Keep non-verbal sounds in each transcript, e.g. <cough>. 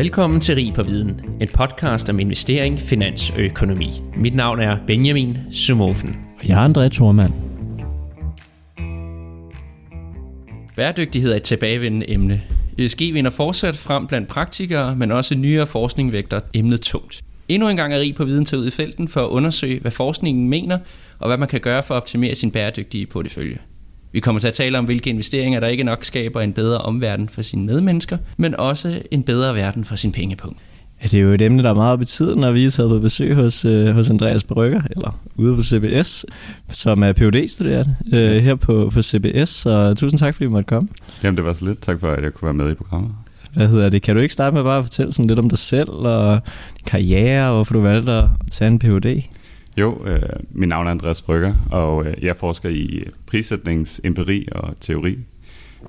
Velkommen til Rig på Viden, en podcast om investering, finans og økonomi. Mit navn er Benjamin Sumofen. Og jeg er André Thormand. Bæredygtighed er et tilbagevendende emne. ESG vinder fortsat frem blandt praktikere, men også nyere forskning vægter emnet tungt. Endnu en gang er Rig på Viden taget ud i felten for at undersøge, hvad forskningen mener, og hvad man kan gøre for at optimere sin bæredygtige portefølje. Vi kommer til at tale om, hvilke investeringer, der ikke nok skaber en bedre omverden for sine medmennesker, men også en bedre verden for sin pengepunkt. Ja, det er jo et emne, der er meget betydende, når vi er taget på besøg hos, øh, hos Andreas Brygger, eller ude på CBS, som er phd studerende øh, her på, på CBS. Så tusind tak, fordi du måtte komme. Jamen, det var så lidt. Tak for, at jeg kunne være med i programmet. Hvad hedder det? Kan du ikke starte med bare at fortælle sådan lidt om dig selv og din karriere, og hvorfor du valgte at tage en Ph.D.? Jo, øh, mit navn er Andreas Brygger, og øh, jeg forsker i prissætningsempiri og teori.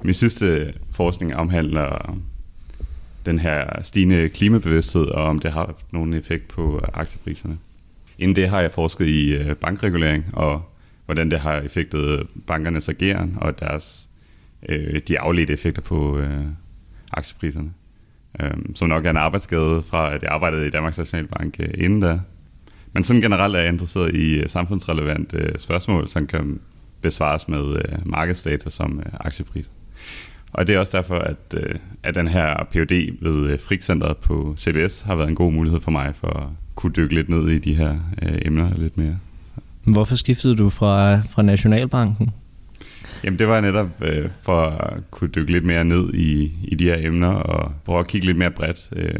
Min sidste øh, forskning omhandler den her stigende klimabevidsthed, og om det har haft nogen effekt på øh, aktiepriserne. Inden det har jeg forsket i øh, bankregulering, og hvordan det har effektet bankernes ageren og deres, øh, de afledte effekter på øh, aktiepriserne. Øh, som nok er en arbejdsskade fra, at jeg arbejdede i Danmarks Nationalbank øh, inden da, men sådan generelt er jeg interesseret i øh, samfundsrelevante øh, spørgsmål, som kan besvares med øh, markedsdata som aktiepris. Og det er også derfor, at, at den her PhD ved Frikcenteret på CBS har været en god mulighed for mig for at kunne dykke lidt ned i de her emner lidt mere. Hvorfor skiftede du fra, fra Nationalbanken? Jamen det var netop øh, for at kunne dykke lidt mere ned i, i de her emner og prøve at kigge lidt mere bredt. Øh,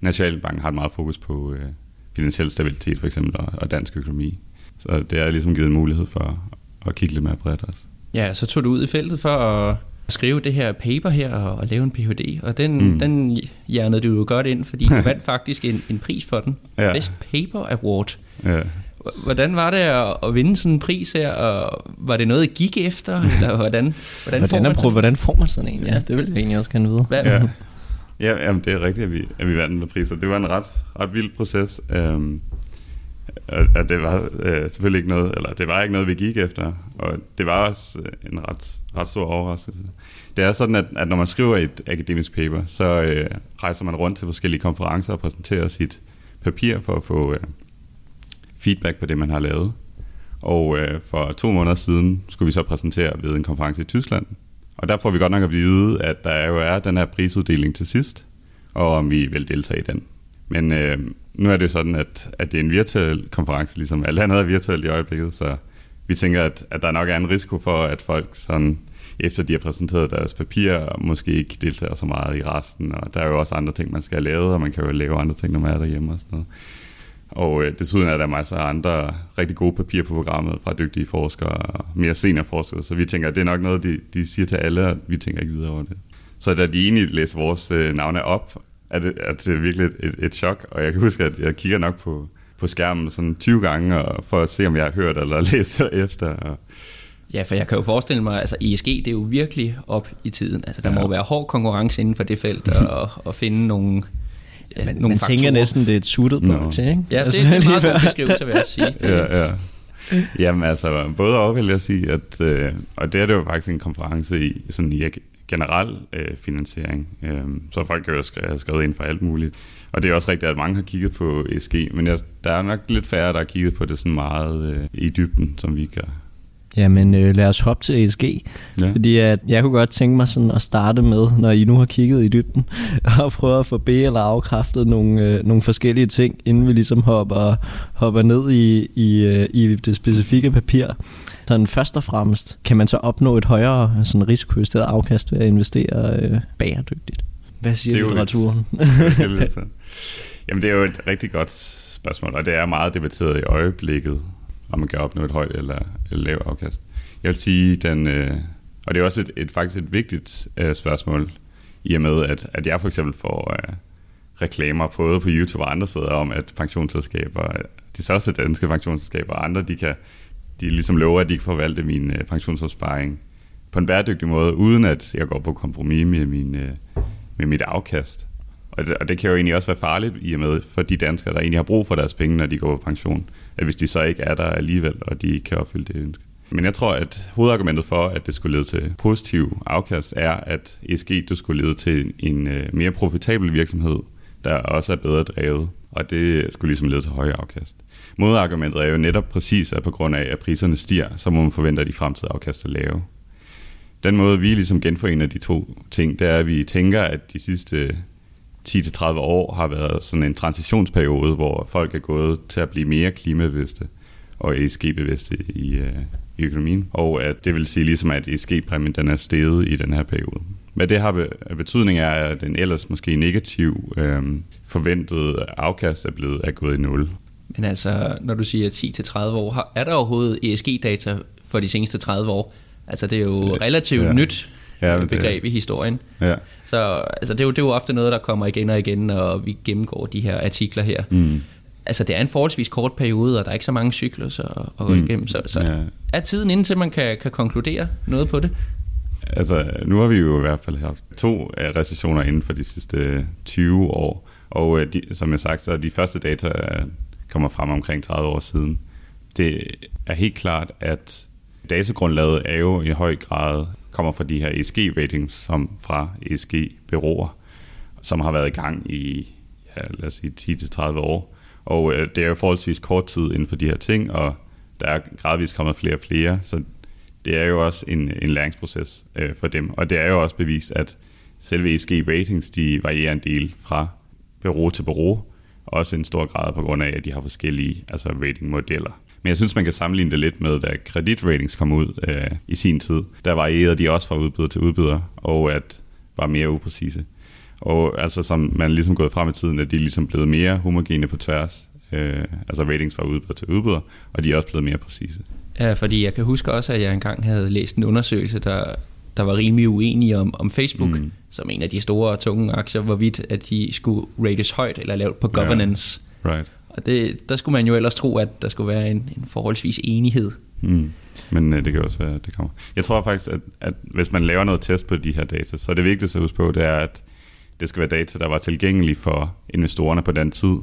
Nationalbanken har et meget fokus på øh, finansiel stabilitet for eksempel, og, og dansk økonomi. Så det er ligesom givet en mulighed for at kigge lidt mere bredt også. Ja, så tog du ud i feltet for at skrive det her paper her og, og lave en Ph.D., og den, mm. den hjernede du jo godt ind, fordi du <laughs> vandt faktisk en, en pris for den. Ja. Best Paper Award. Ja. Hvordan var det at, at vinde sådan en pris her, og var det noget, I gik efter, eller hvordan, hvordan, <laughs> hvordan, får, man sådan? hvordan får man sådan en? Ja, det vil jeg egentlig også gerne vide. Hvad, ja. Ja, jamen, det er rigtigt, at vi, at vi vandt med priser. Det var en ret, ret vild proces. Øhm, og det var øh, selvfølgelig ikke noget, eller det var ikke noget, vi gik efter, og det var også øh, en ret, ret stor overraskelse. Det er sådan, at, at når man skriver et akademisk paper, så øh, rejser man rundt til forskellige konferencer og præsenterer sit papir for at få øh, feedback på det, man har lavet. Og øh, for to måneder siden skulle vi så præsentere ved en konference i Tyskland, og der får vi godt nok at vide, at der jo er den her prisuddeling til sidst, og om vi vil deltage i den. Men øh, nu er det jo sådan, at, at det er en virtuel konference, ligesom alt andet er virtuelt i øjeblikket, så vi tænker, at, at der nok er en risiko for, at folk sådan, efter de har præsenteret deres papirer, måske ikke deltager så meget i resten, og der er jo også andre ting, man skal have lavet, og man kan jo lave andre ting, når man er derhjemme og sådan noget. Og øh, desuden er der masser af andre rigtig gode papirer på programmet fra dygtige forskere og mere seniorforskere, så vi tænker, at det er nok noget, de, de siger til alle, og vi tænker ikke videre over det. Så da de egentlig læser vores øh, navne op, er det, er det virkelig et, et, et chok, og jeg kan huske, at jeg kigger nok på, på skærmen sådan 20 gange, og for at se, om jeg har hørt eller <laughs> læst efter. Og Ja, for jeg kan jo forestille mig, altså ESG, det er jo virkelig op i tiden. Altså, der ja. må være hård konkurrence inden for det felt, <laughs> og, og finde nogle ja, man, nogle faktorer. tænker næsten, det er et suited no. ikke? Ja, altså, det, <laughs> det er meget god beskrivelse, vil jeg sige. Det. ja, ja. Jamen altså, både og vil jeg sige, at, øh, og det er det jo faktisk en konference i, sådan i generel øh, finansiering, øh, så folk kan jo have skrevet ind for alt muligt. Og det er også rigtigt, at mange har kigget på ESG, men jeg, der er nok lidt færre, der har kigget på det sådan meget øh, i dybden, som vi gør. Jamen øh, lad os hoppe til ESG, ja. fordi at jeg kunne godt tænke mig sådan at starte med, når I nu har kigget i dybden, <laughs> og prøve at få be- eller afkræftet nogle, øh, nogle forskellige ting, inden vi ligesom hopper, hopper ned i, i, øh, i det specifikke papir. Så først og fremmest, kan man så opnå et højere sådan risikojusteret afkast ved at investere øh, bæredygtigt? Hvad siger det litteraturen? Et, <laughs> Jamen det er jo et rigtig godt spørgsmål, og det er meget debatteret i øjeblikket om man kan opnå et højt eller, eller lavt afkast. Jeg vil sige, den, øh, og det er også et, et faktisk et vigtigt øh, spørgsmål, i og med, at, at jeg for eksempel får øh, reklamer både på YouTube og andre steder om, at pensionsselskaber, de største danske pensionsselskaber og andre, de kan de ligesom lover, at de kan forvalte min øh, pensionsopsparing på en bæredygtig måde, uden at jeg går på kompromis med, min, øh, med mit afkast. Og det, og det kan jo egentlig også være farligt i og med for de danskere, der egentlig har brug for deres penge, når de går på pension at hvis de så ikke er der alligevel, og de ikke kan opfylde det ønske. Men jeg tror, at hovedargumentet for, at det skulle lede til positiv afkast, er, at ESG det skulle lede til en øh, mere profitabel virksomhed, der også er bedre drevet, og det skulle ligesom lede til højere afkast. Modargumentet er jo netop præcis, at på grund af, at priserne stiger, så må man forvente, at de fremtidige afkast er lave. Den måde, vi ligesom genforener de to ting, det er, at vi tænker, at de sidste 10-30 år har været sådan en transitionsperiode, hvor folk er gået til at blive mere klimabevidste og ESG-bevidste i, øh, i økonomien, og at det vil sige ligesom, at ESG-præmien den er steget i den her periode. Hvad det har betydning er, at den ellers måske negativ øh, forventede afkast er blevet er gået i nul. Men altså, når du siger 10-30 år, er der overhovedet ESG-data for de seneste 30 år? Altså, det er jo relativt ja. nyt ja, begreb i historien. Ja. Så altså, det, er jo, det er jo ofte noget, der kommer igen og igen, når vi gennemgår de her artikler her. Mm. Altså, det er en forholdsvis kort periode, og der er ikke så mange cykler at, at gå mm. igennem. Så, så ja. er tiden indtil man kan, kan konkludere noget på det? Altså, nu har vi jo i hvert fald haft to recessioner inden for de sidste 20 år, og øh, de, som jeg sagt, så de første data øh, kommer frem omkring 30 år siden. Det er helt klart, at datagrundlaget er jo i høj grad kommer fra de her ESG-ratings, som fra ESG-byråer, som har været i gang i, ja, lad os sige, 10-30 år. Og øh, det er jo forholdsvis kort tid inden for de her ting, og der er gradvist kommet flere og flere, så det er jo også en, en læringsproces øh, for dem. Og det er jo også bevist, at selve ESG-ratings, de varierer en del fra bureau til bureau, også en stor grad på grund af, at de har forskellige altså ratingmodeller. Men jeg synes, man kan sammenligne det lidt med, da kreditratings kom ud øh, i sin tid. Der varierede de også fra udbyder til udbyder, og at var mere upræcise. Og altså som man ligesom gået frem i tiden, at de er ligesom blevet mere homogene på tværs. Øh, altså ratings fra udbyder til udbyder, og de er også blevet mere præcise. Ja, fordi jeg kan huske også, at jeg engang havde læst en undersøgelse, der, der var rimelig uenige om, om Facebook, mm. som en af de store tunge aktier, hvorvidt at de skulle rates højt eller lavt på governance. Yeah, right. Og det, der skulle man jo ellers tro, at der skulle være en, en forholdsvis enighed. Mm. Men øh, det kan også være, det kommer. Jeg tror faktisk, at, at hvis man laver noget test på de her data, så er det vigtigste at huske på, det er, at det skal være data, der var tilgængelige for investorerne på den tid,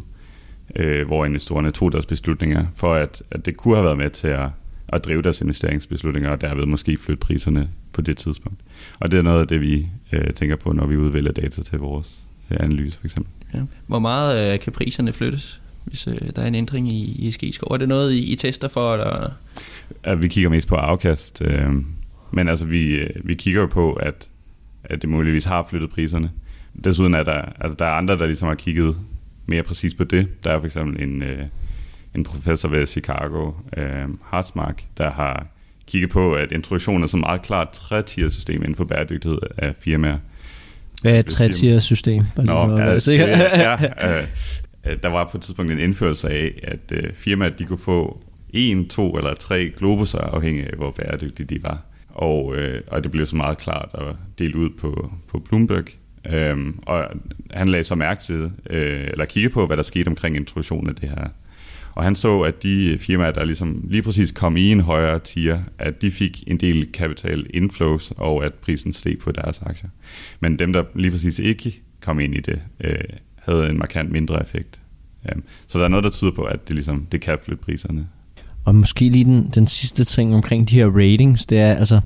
øh, hvor investorerne tog deres beslutninger, for at, at det kunne have været med til at, at drive deres investeringsbeslutninger, og derved måske flytte priserne på det tidspunkt. Og det er noget af det, vi øh, tænker på, når vi udvælger data til vores øh, analyse, for eksempel. Ja. Hvor meget øh, kan priserne flyttes? hvis øh, der er en ændring i ESG-score. Er det noget, I, I tester for? Eller? Ja, vi kigger mest på afkast, øh, men altså vi, øh, vi kigger jo på, at, at det muligvis har flyttet priserne. Desuden er der, altså der er andre, der ligesom har kigget mere præcis på det. Der er for eksempel en, øh, en professor ved Chicago, øh, Hartsmark, der har kigget på, at introduktionen er så meget klart tre system inden for bæredygtighed af firmaer. Hvad er et tre system? Nå, ja, det, ja, <laughs> øh, Øh, der var på et tidspunkt en indførelse af, at øh, firmaet de kunne få en, to eller tre globuser, afhængig af hvor bæredygtige de var. Og, øh, og det blev så meget klart at dele ud på, på Bloomberg. Øhm, og han lagde så mærke til, øh, eller kigge på, hvad der skete omkring introduktionen af det her. Og han så, at de firmaer, der ligesom lige præcis kom i en højere tier, at de fik en del kapital inflows, og at prisen steg på deres aktier. Men dem, der lige præcis ikke kom ind i det, øh, havde en markant mindre effekt. Så der er noget, der tyder på, at det, ligesom, det kan flytte priserne. Og måske lige den, den sidste ting omkring de her ratings, det er altså,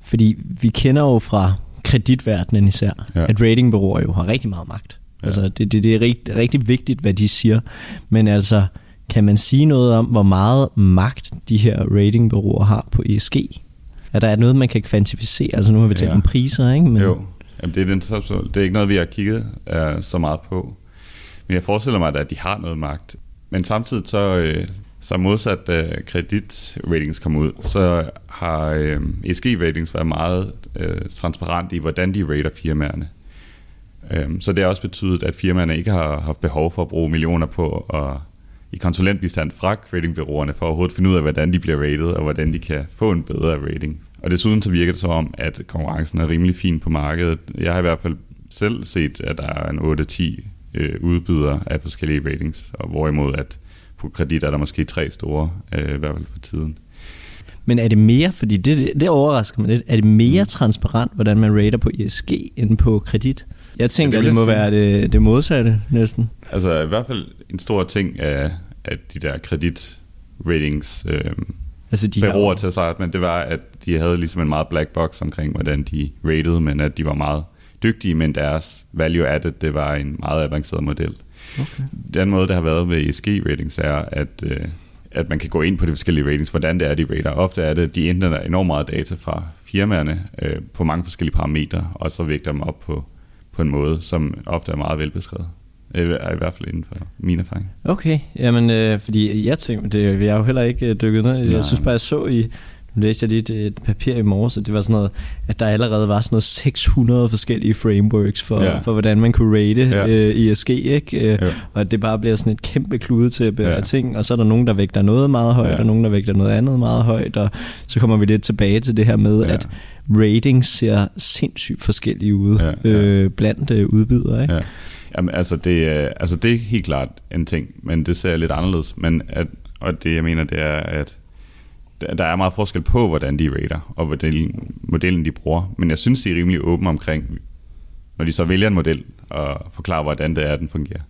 fordi vi kender jo fra kreditverdenen især, ja. at ratingbureauer jo har rigtig meget magt. Ja. Altså, det, det, det er rigtig, rigtig vigtigt, hvad de siger. Men altså, kan man sige noget om, hvor meget magt de her ratingbureauer har på ESG? Er der noget, man kan kvantificere? Altså nu har vi talt ja. om priser, ikke? Men... Jo, Jamen, det, er den, det er ikke noget, vi har kigget uh, så meget på. Men jeg forestiller mig, at de har noget magt. Men samtidig så, uh, så modsat uh, kreditratings kom ud, så har uh, ESG-ratings været meget uh, transparent i, hvordan de rater firmaerne. Um, så det har også betydet, at firmaerne ikke har haft behov for at bruge millioner på at i konsulentbistand fra ratingbyråerne for at overhovedet finde ud af, hvordan de bliver rated, og hvordan de kan få en bedre rating. Og desuden så virker det så om, at konkurrencen er rimelig fin på markedet. Jeg har i hvert fald selv set, at der er en 8-10 øh, udbydere af forskellige ratings, og hvorimod at på kredit er der måske tre store, øh, i hvert fald for tiden. Men er det mere, fordi det, det overrasker mig lidt, er det mere mm. transparent, hvordan man rater på ESG end på kredit? Jeg tænker, det, det må være det, det modsatte næsten. Altså i hvert fald en stor ting af, af de der kredit ratings, øh, altså, de beror til sig, men det var, at de havde ligesom en meget black box omkring, hvordan de rated, men at de var meget dygtige, men deres value added, det var en meget avanceret model. Okay. Den måde, der har været ved ESG-ratings, er, at, øh, at man kan gå ind på de forskellige ratings, hvordan det er, de rater. Ofte er det, de indhenter enormt meget data fra firmaerne øh, på mange forskellige parametre, og så vægter dem op på, på en måde, som ofte er meget velbeskrevet. Er i hvert fald inden for min erfaring. Okay, jamen øh, fordi jeg tænkte, det, jeg har jo heller ikke øh, dykket ned. Jeg synes bare, jeg så i, nu læste jeg lige et, papir i morges, og det var sådan noget, at der allerede var sådan noget 600 forskellige frameworks for, ja. for hvordan man kunne rate ja. øh, ESG, ikke? Øh, ja. Og at det bare bliver sådan et kæmpe kludetæppe ja. af ting, og så er der nogen, der vægter noget meget højt, ja. og nogen, der vægter noget andet meget højt, og så kommer vi lidt tilbage til det her med, ja. at ratings ser sindssygt forskellige ud ja, ja. Øh, blandt øh, udbydere, ikke? Ja. Jamen, altså det, altså det er helt klart en ting, men det ser lidt anderledes. Men at, og det jeg mener, det er, at der er meget forskel på, hvordan de rater, og hvordan modellen de bruger. Men jeg synes, de er rimelig åbne omkring, når de så vælger en model, og forklarer, hvordan det er, den fungerer.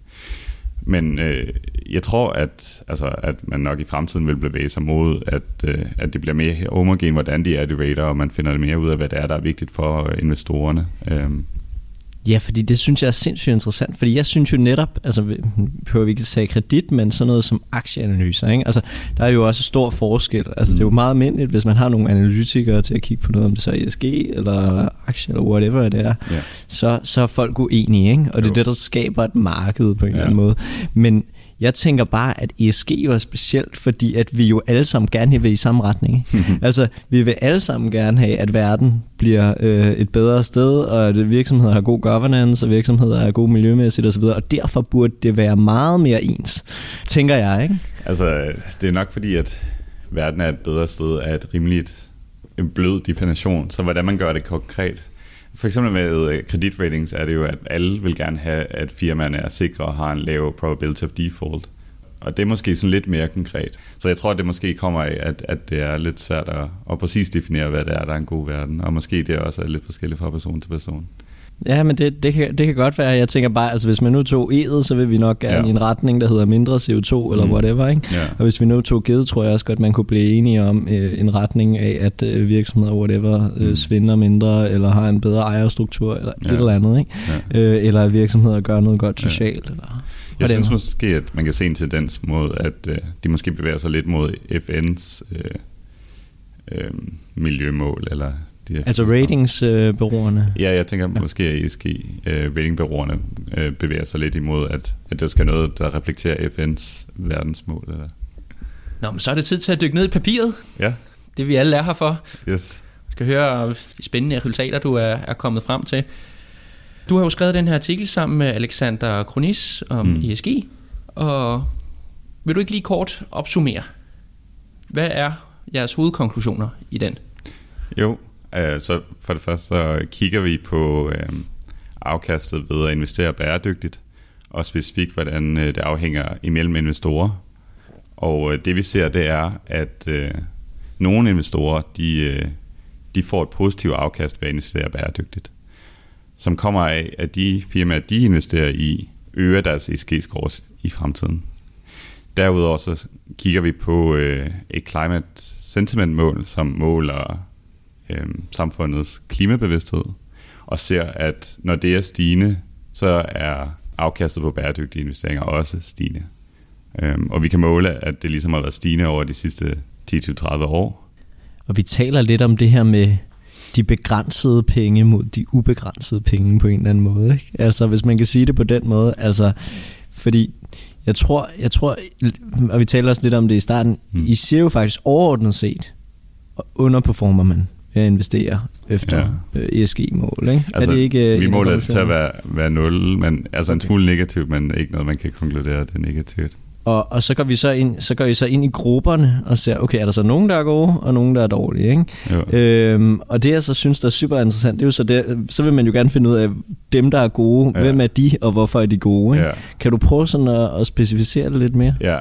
Men øh, jeg tror, at, altså, at man nok i fremtiden vil bevæge sig mod, at, øh, at det bliver mere homogen, hvordan de er, de rater, og man finder det mere ud af, hvad det er, der er vigtigt for investorerne. Øh, Ja, fordi det synes jeg er sindssygt interessant, fordi jeg synes jo netop, altså behøver vi ikke sige kredit, men sådan noget som aktieanalyser, ikke? Altså, der er jo også stor forskel. Altså, mm. det er jo mm. meget almindeligt, hvis man har nogle analytikere til at kigge på noget, om det så er ESG, eller aktie, eller whatever det er, yeah. så, så er folk uenige, ikke? Og jo. det er det, der skaber et marked på en ja. eller anden måde. Men jeg tænker bare, at ESG jo er specielt, fordi at vi jo alle sammen gerne vil i samme retning. <laughs> altså, vi vil alle sammen gerne have, at verden bliver øh, et bedre sted, og at virksomheder har god governance, og virksomheder er god miljømæssigt osv., og derfor burde det være meget mere ens, tænker jeg, ikke? Altså, det er nok fordi, at verden er et bedre sted af et rimeligt en blød definition, så hvordan man gør det konkret, for eksempel med øh, kreditratings er det jo, at alle vil gerne have, at firmaerne er sikre og har en lav probability of default. Og det er måske sådan lidt mere konkret. Så jeg tror, at det måske kommer af, at, at det er lidt svært at, at præcis definere, hvad det er, der er en god verden. Og måske det også er lidt forskelligt fra person til person. Ja, men det, det, kan, det kan godt være. Jeg tænker bare, altså hvis man nu tog E'et, så vil vi nok gerne ja. i en retning, der hedder mindre CO2 eller mm. whatever. Ikke? Ja. Og hvis vi nu tog G'et, tror jeg også godt, man kunne blive enige om øh, en retning af, at øh, virksomheder whatever øh, mm. svinder mindre, eller har en bedre ejerstruktur, eller ja. et eller andet. Ikke? Ja. Øh, eller at virksomheder gør noget godt socialt. Ja. Eller jeg synes måske, at man kan se en tendens mod, at øh, de måske bevæger sig lidt mod FN's øh, øh, miljømål, eller de altså ratingsbureauerne? ja, jeg tænker ja. måske, at ESG uh, ratingbureauerne uh, bevæger sig lidt imod, at, at der skal noget, der reflekterer FN's verdensmål. Eller? Nå, men så er det tid til at dykke ned i papiret. Ja. Det vi alle er her for. Yes. Jeg skal høre de spændende resultater, du er, er kommet frem til. Du har jo skrevet den her artikel sammen med Alexander Kronis om mm. ESG, og vil du ikke lige kort opsummere, hvad er jeres hovedkonklusioner i den? Jo, Øh, så for det første så kigger vi på øh, afkastet ved at investere bæredygtigt, og specifikt hvordan øh, det afhænger imellem investorer. Og øh, det vi ser, det er, at øh, nogle investorer, de, øh, de får et positivt afkast ved at investere bæredygtigt, som kommer af, at de firmaer, de investerer i, øger deres ESG-scores i fremtiden. Derudover så kigger vi på et climate sentiment mål, som måler øh, samfundets klimabevidsthed, og ser, at når det er stigende, så er afkastet på bæredygtige investeringer også stigende. Øhm, og vi kan måle, at det ligesom har været stigende over de sidste 10-30 år. Og vi taler lidt om det her med de begrænsede penge mod de ubegrænsede penge på en eller anden måde. Ikke? Altså hvis man kan sige det på den måde. Altså, fordi jeg tror, jeg tror, og vi taler også lidt om det i starten, mm. I ser jo faktisk overordnet set, underperformer man investere efter ja. Øh, ESG-mål. Ikke? Altså, er det ikke, øh, vi måler det til at være, være 0, men altså en smule negativt, men ikke noget, man kan konkludere, det er negativt. Og, og så går vi så ind, så går vi så ind i grupperne og ser, okay, er der så nogen, der er gode, og nogen, der er dårlige, ikke? Øhm, og det jeg så synes, der er super interessant, det er jo så, det, så vil man jo gerne finde ud af, dem, der er gode, ja. hvem er de, og hvorfor er de gode, ikke? Ja. Kan du prøve sådan at, at specificere det lidt mere? Ja,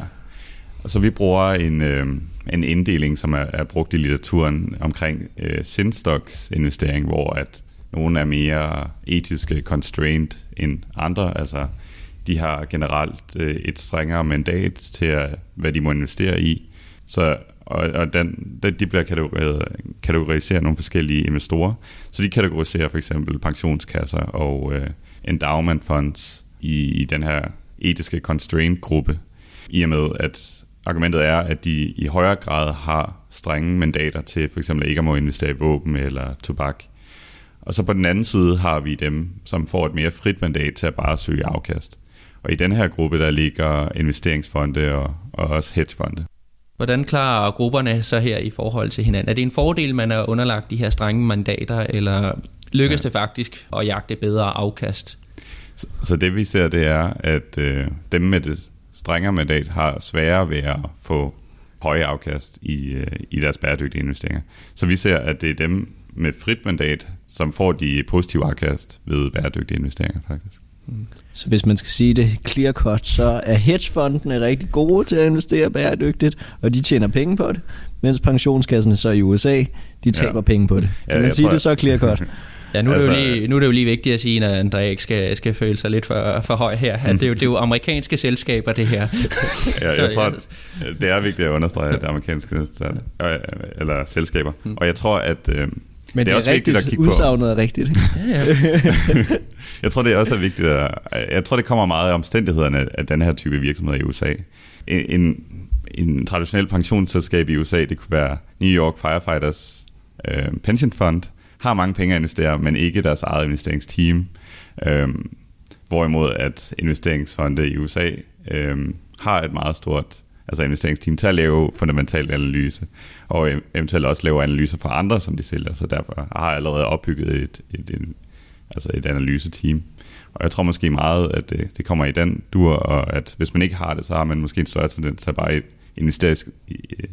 altså vi bruger en, øh, en inddeling, som er, er brugt i litteraturen omkring øh, sindstoks investering, hvor at nogle er mere etiske constrained end andre. Altså, de har generelt øh, et strengere mandat til, at, hvad de må investere i. Så og, og den, de bliver kategoriseret, kategoriseret nogle forskellige investorer. Så de kategoriserer for eksempel pensionskasser og øh, endowment funds i, i den her etiske constraint-gruppe, i og med at argumentet er, at de i højere grad har strenge mandater til for eksempel ikke at må investere i våben eller tobak. Og så på den anden side har vi dem, som får et mere frit mandat til at bare søge afkast. Og i den her gruppe, der ligger investeringsfonde og, og også hedgefonde. Hvordan klarer grupperne så her i forhold til hinanden? Er det en fordel, man er underlagt de her strenge mandater, eller lykkes ja. det faktisk at jagte bedre afkast? Så, så det vi ser, det er, at øh, dem med det strengere mandat har sværere ved at få høje afkast i, øh, i deres bæredygtige investeringer. Så vi ser, at det er dem med frit mandat, som får de positive afkast ved bæredygtige investeringer faktisk. Så hvis man skal sige det clear cut, så er hedgefondene rigtig gode til at investere bæredygtigt, og de tjener penge på det, mens pensionskasserne så i USA, de taber ja. penge på det. Kan ja, man sige tror, det så clear cut? <laughs> Ja, nu er, altså, det jo altså- lige, nu er det jo lige vigtigt at sige, at André ikke skal, skal føle sig lidt for, for høj her. At det, er jo, det er jo amerikanske selskaber, det her. <laughs> ja, så, jeg tror, at det er vigtigt at understrege, at det er amerikanske eller selskaber. Mm. Og jeg tror, at... Øh, men det er, det er også rigtigt, vigtigt at kigge på. Udsagnet er rigtigt. ja, ja. <laughs> jeg tror, det er også er vigtigt. At, jeg tror, det kommer meget af omstændighederne af den her type virksomhed i USA. En, en, en traditionel pensionsselskab i USA, det kunne være New York Firefighters øh, Pension Fund, har mange penge at investere, men ikke deres eget investeringsteam. Øhm, hvorimod at investeringsfonde i USA øhm, har et meget stort altså investeringsteam til at lave fundamental analyse, og eventuelt også lave analyser for andre, som de sælger, så derfor har jeg allerede opbygget et, et, et, altså et analyseteam. Og jeg tror måske meget, at det, det kommer i den dur, og at hvis man ikke har det, så har man måske en større tendens til at bare investere i,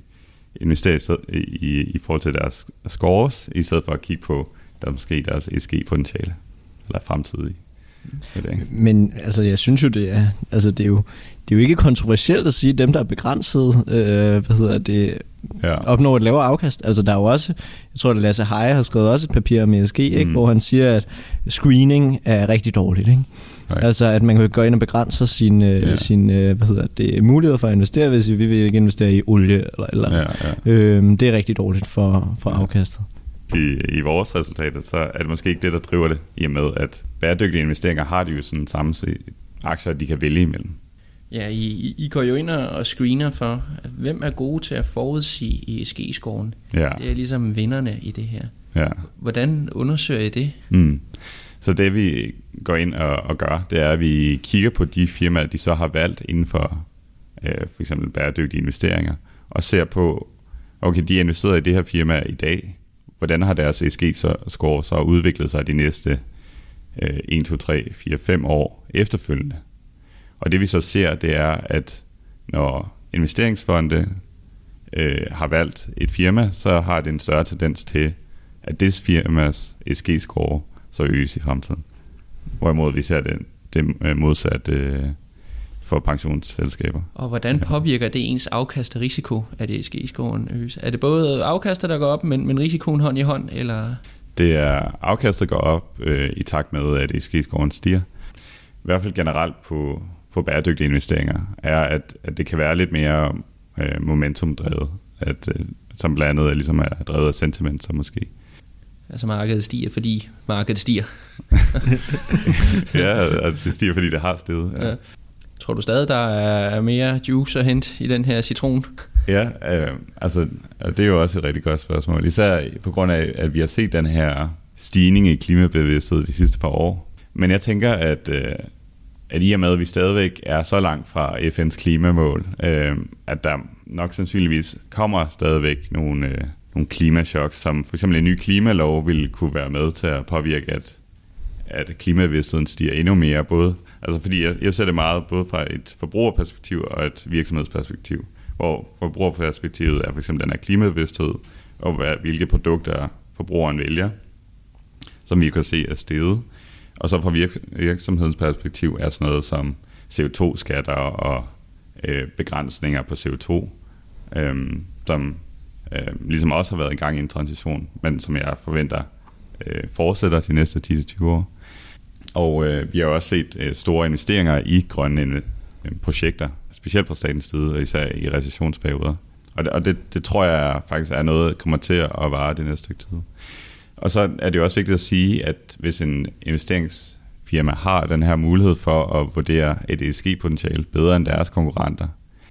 investere i, i, i forhold til deres scores, i stedet for at kigge på der måske deres ESG-potentiale, eller fremtidige. Men altså, jeg synes jo, det er, altså, det er jo, det er jo ikke kontroversielt at sige, at dem, der er begrænset, øh, hvad hedder det, ja. opnår et lavere afkast. Altså, der er jo også, jeg tror, at Lasse Heje har skrevet også et papir om ESG, ikke, mm. hvor han siger, at screening er rigtig dårligt. Ikke? Nej. Altså at man kan gå ind og begrænse sin, øh, ja. sin øh, hvad hedder det, mulighed for at investere, hvis vi vil ikke investere i olie eller eller ja, ja. Øhm, det er rigtig dårligt for, for ja. afkastet. I, I vores resultater, så er det måske ikke det, der driver det, i og med at bæredygtige investeringer har de jo sådan samme aktier, de kan vælge imellem. Ja, I, I går jo ind og screener for, hvem er gode til at forudsige ESG-scoren. Ja. Det er ligesom vinderne i det her. Ja. Hvordan undersøger I det? Mm. Så det vi går ind og, og gør, det er, at vi kigger på de firmaer, de så har valgt inden for øh, for eksempel bæredygtige investeringer, og ser på, okay, de er investeret i det her firma i dag, hvordan har deres ESG-score så udviklet sig de næste øh, 1, 2, 3, 4, 5 år efterfølgende. Og det vi så ser, det er, at når investeringsfonde øh, har valgt et firma, så har det en større tendens til, at det firmas ESG-score så øges i fremtiden. Hvorimod vi ser det, det øh, modsatte øh, for pensionsselskaber. Og hvordan påvirker det ens afkast og risiko, at ESG-scoren øges? Er det både afkastet, der går op, men, men risikoen hånd i hånd? Eller? Det er afkastet, går op øh, i takt med, at ESG-scoren stiger. I hvert fald generelt på, på bæredygtige investeringer, er, at, at det kan være lidt mere øh, momentumdrevet, at, øh, som blandt andet ligesom er drevet af sentiment, så måske. Altså markedet stiger, fordi markedet stiger. <laughs> ja, det stiger, fordi det har steget. Ja. Ja. Tror du stadig, der er mere juice at hente i den her citron? Ja, øh, altså det er jo også et rigtig godt spørgsmål. Især på grund af, at vi har set den her stigning i klimabevidsthed de sidste par år. Men jeg tænker, at, øh, at i og med, at vi stadigvæk er så langt fra FN's klimamål, øh, at der nok sandsynligvis kommer stadigvæk nogle, øh, nogle klimachok, som for eksempel en ny klimalov ville kunne være med til at påvirke, at, at klimabevidstheden stiger endnu mere, både Altså fordi jeg, jeg ser det meget både fra et forbrugerperspektiv og et virksomhedsperspektiv, hvor forbrugerperspektivet er for eksempel den her klimabevidsthed, og hvad, hvilke produkter forbrugeren vælger, som vi kan se er steget. Og så fra virk- virksomhedens perspektiv er sådan noget som CO2-skatter og øh, begrænsninger på CO2, øh, som øh, ligesom også har været i gang i en transition, men som jeg forventer øh, fortsætter de næste 10-20 år. Og øh, vi har også set øh, store investeringer i grønne øh, projekter, specielt fra statens side, og især i recessionsperioder. Og, det, og det, det tror jeg faktisk er noget, der kommer til at vare det næste stykke tid. Og så er det jo også vigtigt at sige, at hvis en investeringsfirma har den her mulighed for at vurdere et ESG-potentiale bedre end deres konkurrenter,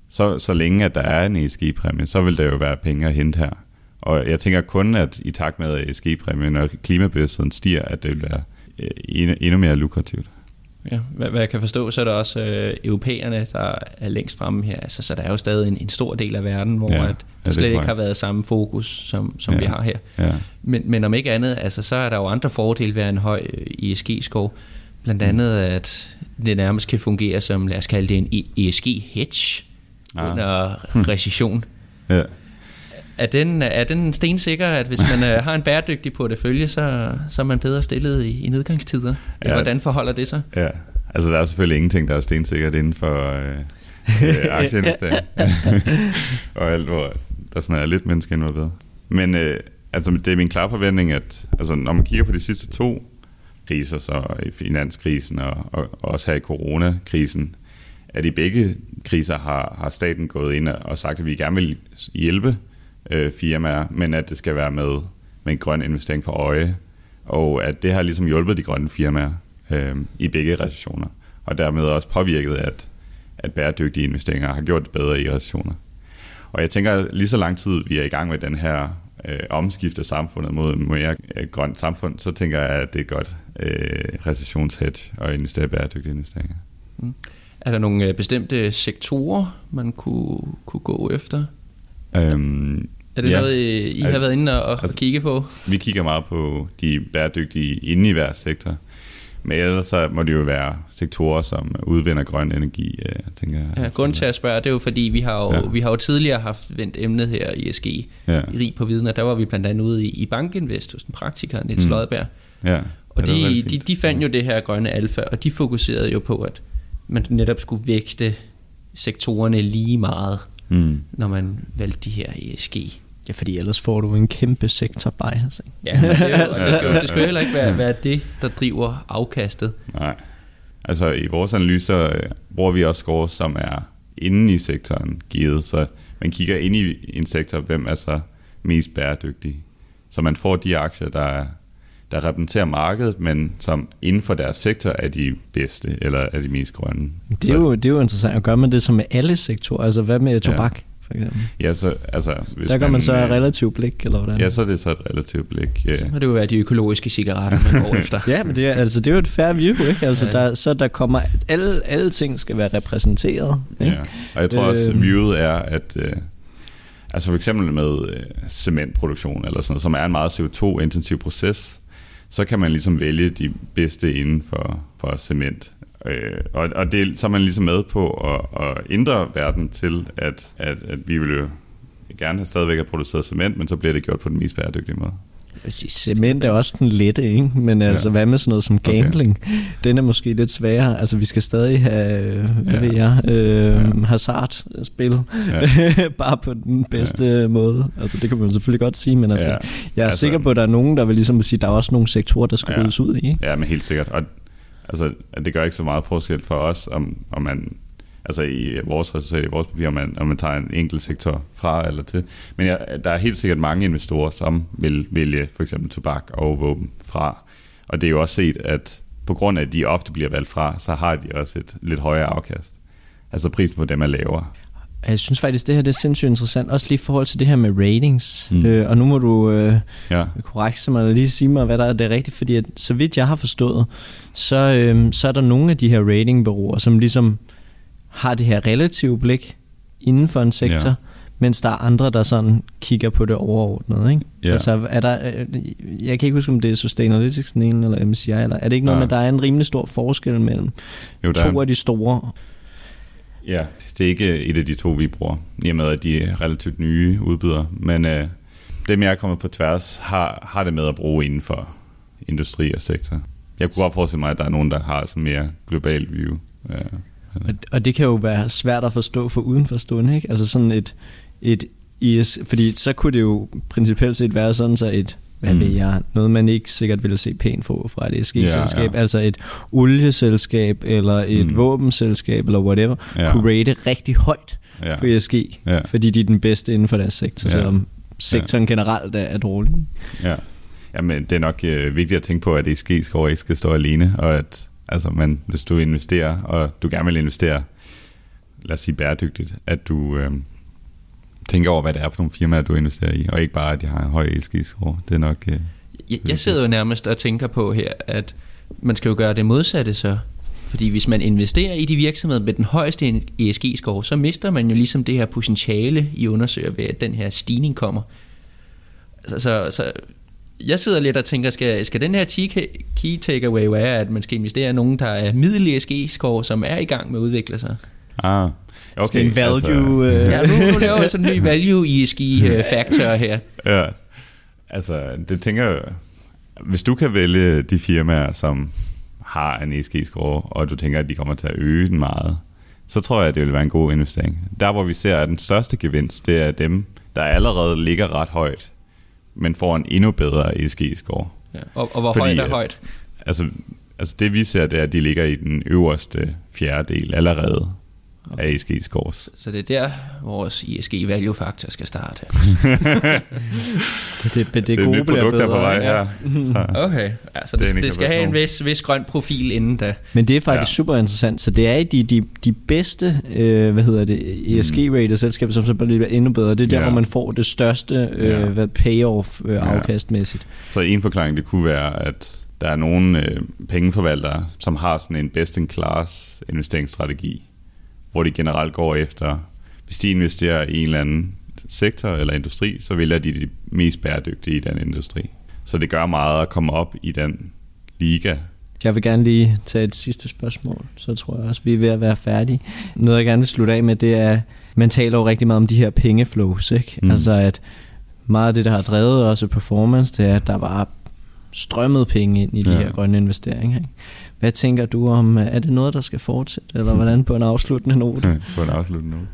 så, så længe at der er en ESG-præmie, så vil der jo være penge at hente her. Og jeg tænker kun, at i takt med, ESG-præmien og klimabevidstheden stiger, at det vil være øh, endnu mere lukrativt. Ja, hvad, hvad jeg kan forstå, så er der også øh, europæerne, der er længst fremme her. Altså, så der er jo stadig en, en stor del af verden, hvor ja, at der slet ikke har været samme fokus, som, som ja, vi har her. Ja. Men, men om ikke andet, altså, så er der jo andre fordele ved en høj ESG-skov. Øh, Blandt mm. andet, at det nærmest kan fungere som, lad os kalde det en ESG-hedge ah. under recession. <laughs> ja. Er den, er den stensikker, at hvis man øh, har en bæredygtig portefølje, så, så er man bedre stillet i, i nedgangstider? Ja. Hvordan forholder det sig? Ja, altså der er selvfølgelig ingenting, der er stensikkert inden for øh, øh, <laughs> aktieinvestering. <laughs> og alt, hvor der sådan er lidt mennesker involveret. Men øh, altså, det er min klare forventning, at altså, når man kigger på de sidste to kriser, så i finanskrisen og, og, og også her i coronakrisen, at i begge kriser har, har staten gået ind og sagt, at vi gerne vil hjælpe øh, firmaer, men at det skal være med, med en grøn investering for øje, og at det har ligesom hjulpet de grønne firmaer øh, i begge recessioner, og dermed også påvirket, at, at bæredygtige investeringer har gjort det bedre i recessioner. Og jeg tænker, lige så lang tid vi er i gang med den her øh, omskifte samfundet mod et mere øh, grønt samfund, så tænker jeg, at det er godt øh, recessionshedge og investere i bæredygtige investeringer. Mm. Er der nogle øh, bestemte sektorer, man kunne, kunne gå efter? Øhm, er det ja. noget, I har været inde og, altså, kigge på? Vi kigger meget på de bæredygtige inde i hver sektor. Men ellers så må det jo være sektorer, som udvinder grøn energi, øh, tænker jeg. Ja, grund til at spørge, det er jo fordi, vi har jo, ja. vi har jo tidligere haft vendt emnet her i SG, ja. i Rig på Viden, og der var vi blandt andet ude i, i Bankinvest hos en praktiker, Niels mm. Lodberg. Ja. Og de, de, de fandt jo det her grønne alfa, og de fokuserede jo på, at man netop skulle vægte sektorerne lige meget, mm. når man valgte de her ESG. Ja, fordi ellers får du en kæmpe sektor bias. Ikke? Ja, det, er jo, <laughs> det, skal, jo, det skal jo heller ikke være, være det, der driver afkastet. Nej. Altså i vores analyser øh, bruger vi også scores, som er inde i sektoren givet, så man kigger ind i en sektor, hvem er så mest bæredygtig. Så man får de aktier, der er der repræsenterer markedet, men som inden for deres sektor er de bedste, eller er de mest grønne. Det er, jo, det er jo interessant. at gøre man det som med alle sektorer? Altså hvad med tobak? Ja for eksempel? Ja, så, altså, hvis Der gør man, man så et relativt blik, eller hvordan? Ja, så er det så et relativt blik. Ja. Så må det jo være de økologiske cigaretter, man går <laughs> efter. ja, men det er, altså, det er jo et fair view, ikke? Altså, ja. der, så der kommer, alle, alle ting skal være repræsenteret. Ikke? Ja, og jeg tror også, øhm. viewet er, at... Øh, altså for eksempel med øh, cementproduktion, eller sådan noget, som er en meget CO2-intensiv proces, så kan man ligesom vælge de bedste inden for, for cement. Øh, og og det, så er man ligesom med på at, at ændre verden til, at, at, at vi vil jo gerne have stadigvæk have produceret cement, men så bliver det gjort på den mest bæredygtige måde. Sige, cement er også den lette, ikke? men altså ja. hvad med sådan noget som gambling? Okay. Den er måske lidt sværere. Altså vi skal stadig have, hvad ja. ved jeg, øh, ja. hazard-spil, ja. <laughs> bare på den bedste ja. måde. Altså det kan man selvfølgelig godt sige, men altså, ja. jeg er altså, sikker på, at der er nogen, der vil ligesom sige, at der er også nogle sektorer, der skal ja. ryddes ud i. Ikke? Ja, men helt sikkert. Og altså, det gør ikke så meget forskel for os, om, om man altså i vores resultat, i vores papir, om man, om man tager en enkelt sektor fra eller til. Men ja, der er helt sikkert mange investorer, som vil vælge for eksempel tobak og våben fra. Og det er jo også set, at på grund af, at de ofte bliver valgt fra, så har de også et lidt højere afkast. Altså prisen på dem er lavere. Jeg synes faktisk, det her det er sindssygt interessant, også lige i forhold til det her med ratings. Mm. Øh, og nu må du øh, ja. korrekt mig lige sige mig, hvad der er det rigtigt, fordi at, så vidt jeg har forstået, så, øh, så er der nogle af de her ratingbureauer, som ligesom har det her relative blik inden for en sektor, ja. mens der er andre, der sådan kigger på det overordnet. Ikke? Ja. Altså, er der, øh, jeg kan ikke huske, om det er Sustainalytics den ene, eller MSCI, eller er det ikke noget ja. med, at der er en rimelig stor forskel mellem jo, to er... af de store? Ja, det er ikke et af de to, vi bruger, i og med, at de er relativt nye udbydere, men øh, dem, jeg er kommet på tværs, har, har det med at bruge inden for industri og sektor. Jeg kunne godt forestille mig, at der er nogen, der har sådan mere global view. Ja. Og, og det kan jo være svært at forstå for udenforstående, ikke? Altså sådan et, et IS, fordi så kunne det jo principielt set være sådan, så et hvad mm. ved jeg, noget man ikke sikkert ville se pænt på fra et SG-selskab, ja, ja. altså et olieselskab eller et mm. våbenselskab eller whatever, ja. kunne rate rigtig højt ja. på ESG, ja. fordi de er den bedste inden for deres sektor, ja. selvom sektoren ja. generelt er, er dårlig. Ja. Jamen, det er nok øh, vigtigt at tænke på, at ESG-score ikke skal stå alene, og at altså, man, hvis du investerer, og du gerne vil investere, lad os sige bæredygtigt, at du øh, tænker over, hvad det er for nogle firmaer, du investerer i, og ikke bare, at de har en høj ESG-score. Det er nok... Øh, jeg, jeg sidder jo nærmest og tænker på her, at man skal jo gøre det modsatte så. Fordi hvis man investerer i de virksomheder med den højeste ESG-score, så mister man jo ligesom det her potentiale i undersøger ved, at den her stigning kommer. Så, så, så jeg sidder lidt og tænker, skal, skal den her key takeaway være, at man skal investere i nogen, der er middel ESG-score, som er i gang med at udvikle sig? Ah, okay. en value... Altså, uh... Ja, nu, nu laver jeg sådan en ny value ESG-faktor øh, <laughs> her. Ja, altså det tænker jeg, hvis du kan vælge de firmaer, som har en ESG-score, og du tænker, at de kommer til at øge den meget, så tror jeg, at det vil være en god investering. Der, hvor vi ser, at den største gevinst, det er dem, der allerede ligger ret højt, men får en endnu bedre ESG-score. Ja. Og, og hvor Fordi, højt er højt? Altså, altså det vi ser, det er, at de ligger i den øverste fjerdedel allerede okay. af ESG scores. Så det er der, vores ESG value faktor skal starte. <laughs> det, det, det, det gode bliver bedre. på vej, ja. ja. <laughs> Okay, altså det, det, det skal have en vis, vis grøn profil inden da. Men det er faktisk ja. super interessant, så det er de, de, de bedste, øh, hvad hedder det, ESG-rated mm. selskaber, som så bliver endnu bedre. Det er der, ja. hvor man får det største øh, ja. payoff øh, afkastmæssigt. Ja. Så en forklaring, det kunne være, at der er nogle øh, pengeforvaltere, som har sådan en best-in-class investeringsstrategi, hvor de generelt går efter, hvis de investerer i en eller anden sektor eller industri, så vælger de de mest bæredygtige i den industri. Så det gør meget at komme op i den liga. Jeg vil gerne lige tage et sidste spørgsmål, så tror jeg også, vi er ved at være færdige. Noget jeg gerne vil slutte af med, det er, man taler jo rigtig meget om de her pengeflows, ikke? Mm. Altså at meget af det, der har drevet også performance, det er, at der var strømmet penge ind i de ja. her grønne investeringer. Ikke? Hvad tænker du om, er det noget, der skal fortsætte, eller <laughs> hvordan på en afsluttende note? <laughs> på en afsluttende note.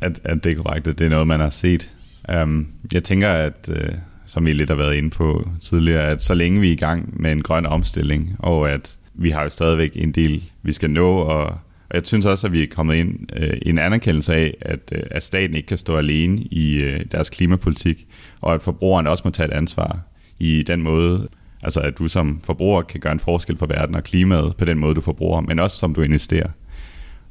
At, at det er korrekt, at det er noget, man har set. Um, jeg tænker, at uh, som vi lidt har været inde på tidligere, at så længe vi er i gang med en grøn omstilling, og at vi har jo stadigvæk en del, vi skal nå, og, og jeg synes også, at vi er kommet ind uh, i en anerkendelse af, at, uh, at staten ikke kan stå alene i uh, deres klimapolitik, og at forbrugerne også må tage et ansvar i den måde, Altså at du som forbruger kan gøre en forskel for verden og klimaet på den måde, du forbruger, men også som du investerer.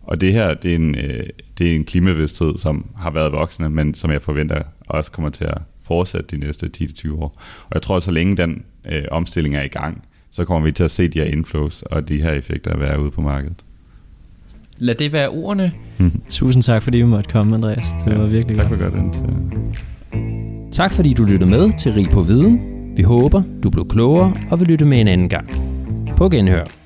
Og det her, det er en, øh, det er en klimavidsthed, som har været voksende, men som jeg forventer også kommer til at fortsætte de næste 10-20 år. Og jeg tror, at så længe den øh, omstilling er i gang, så kommer vi til at se de her inflows og de her effekter være ude på markedet. Lad det være ordene. <laughs> Tusind tak, fordi vi måtte komme, Andreas. Det ja, var virkelig tak godt. Tak for godt. Tak fordi du lyttede med til Rig på Viden. Vi håber, du blev klogere og vil lytte med en anden gang. På genhør.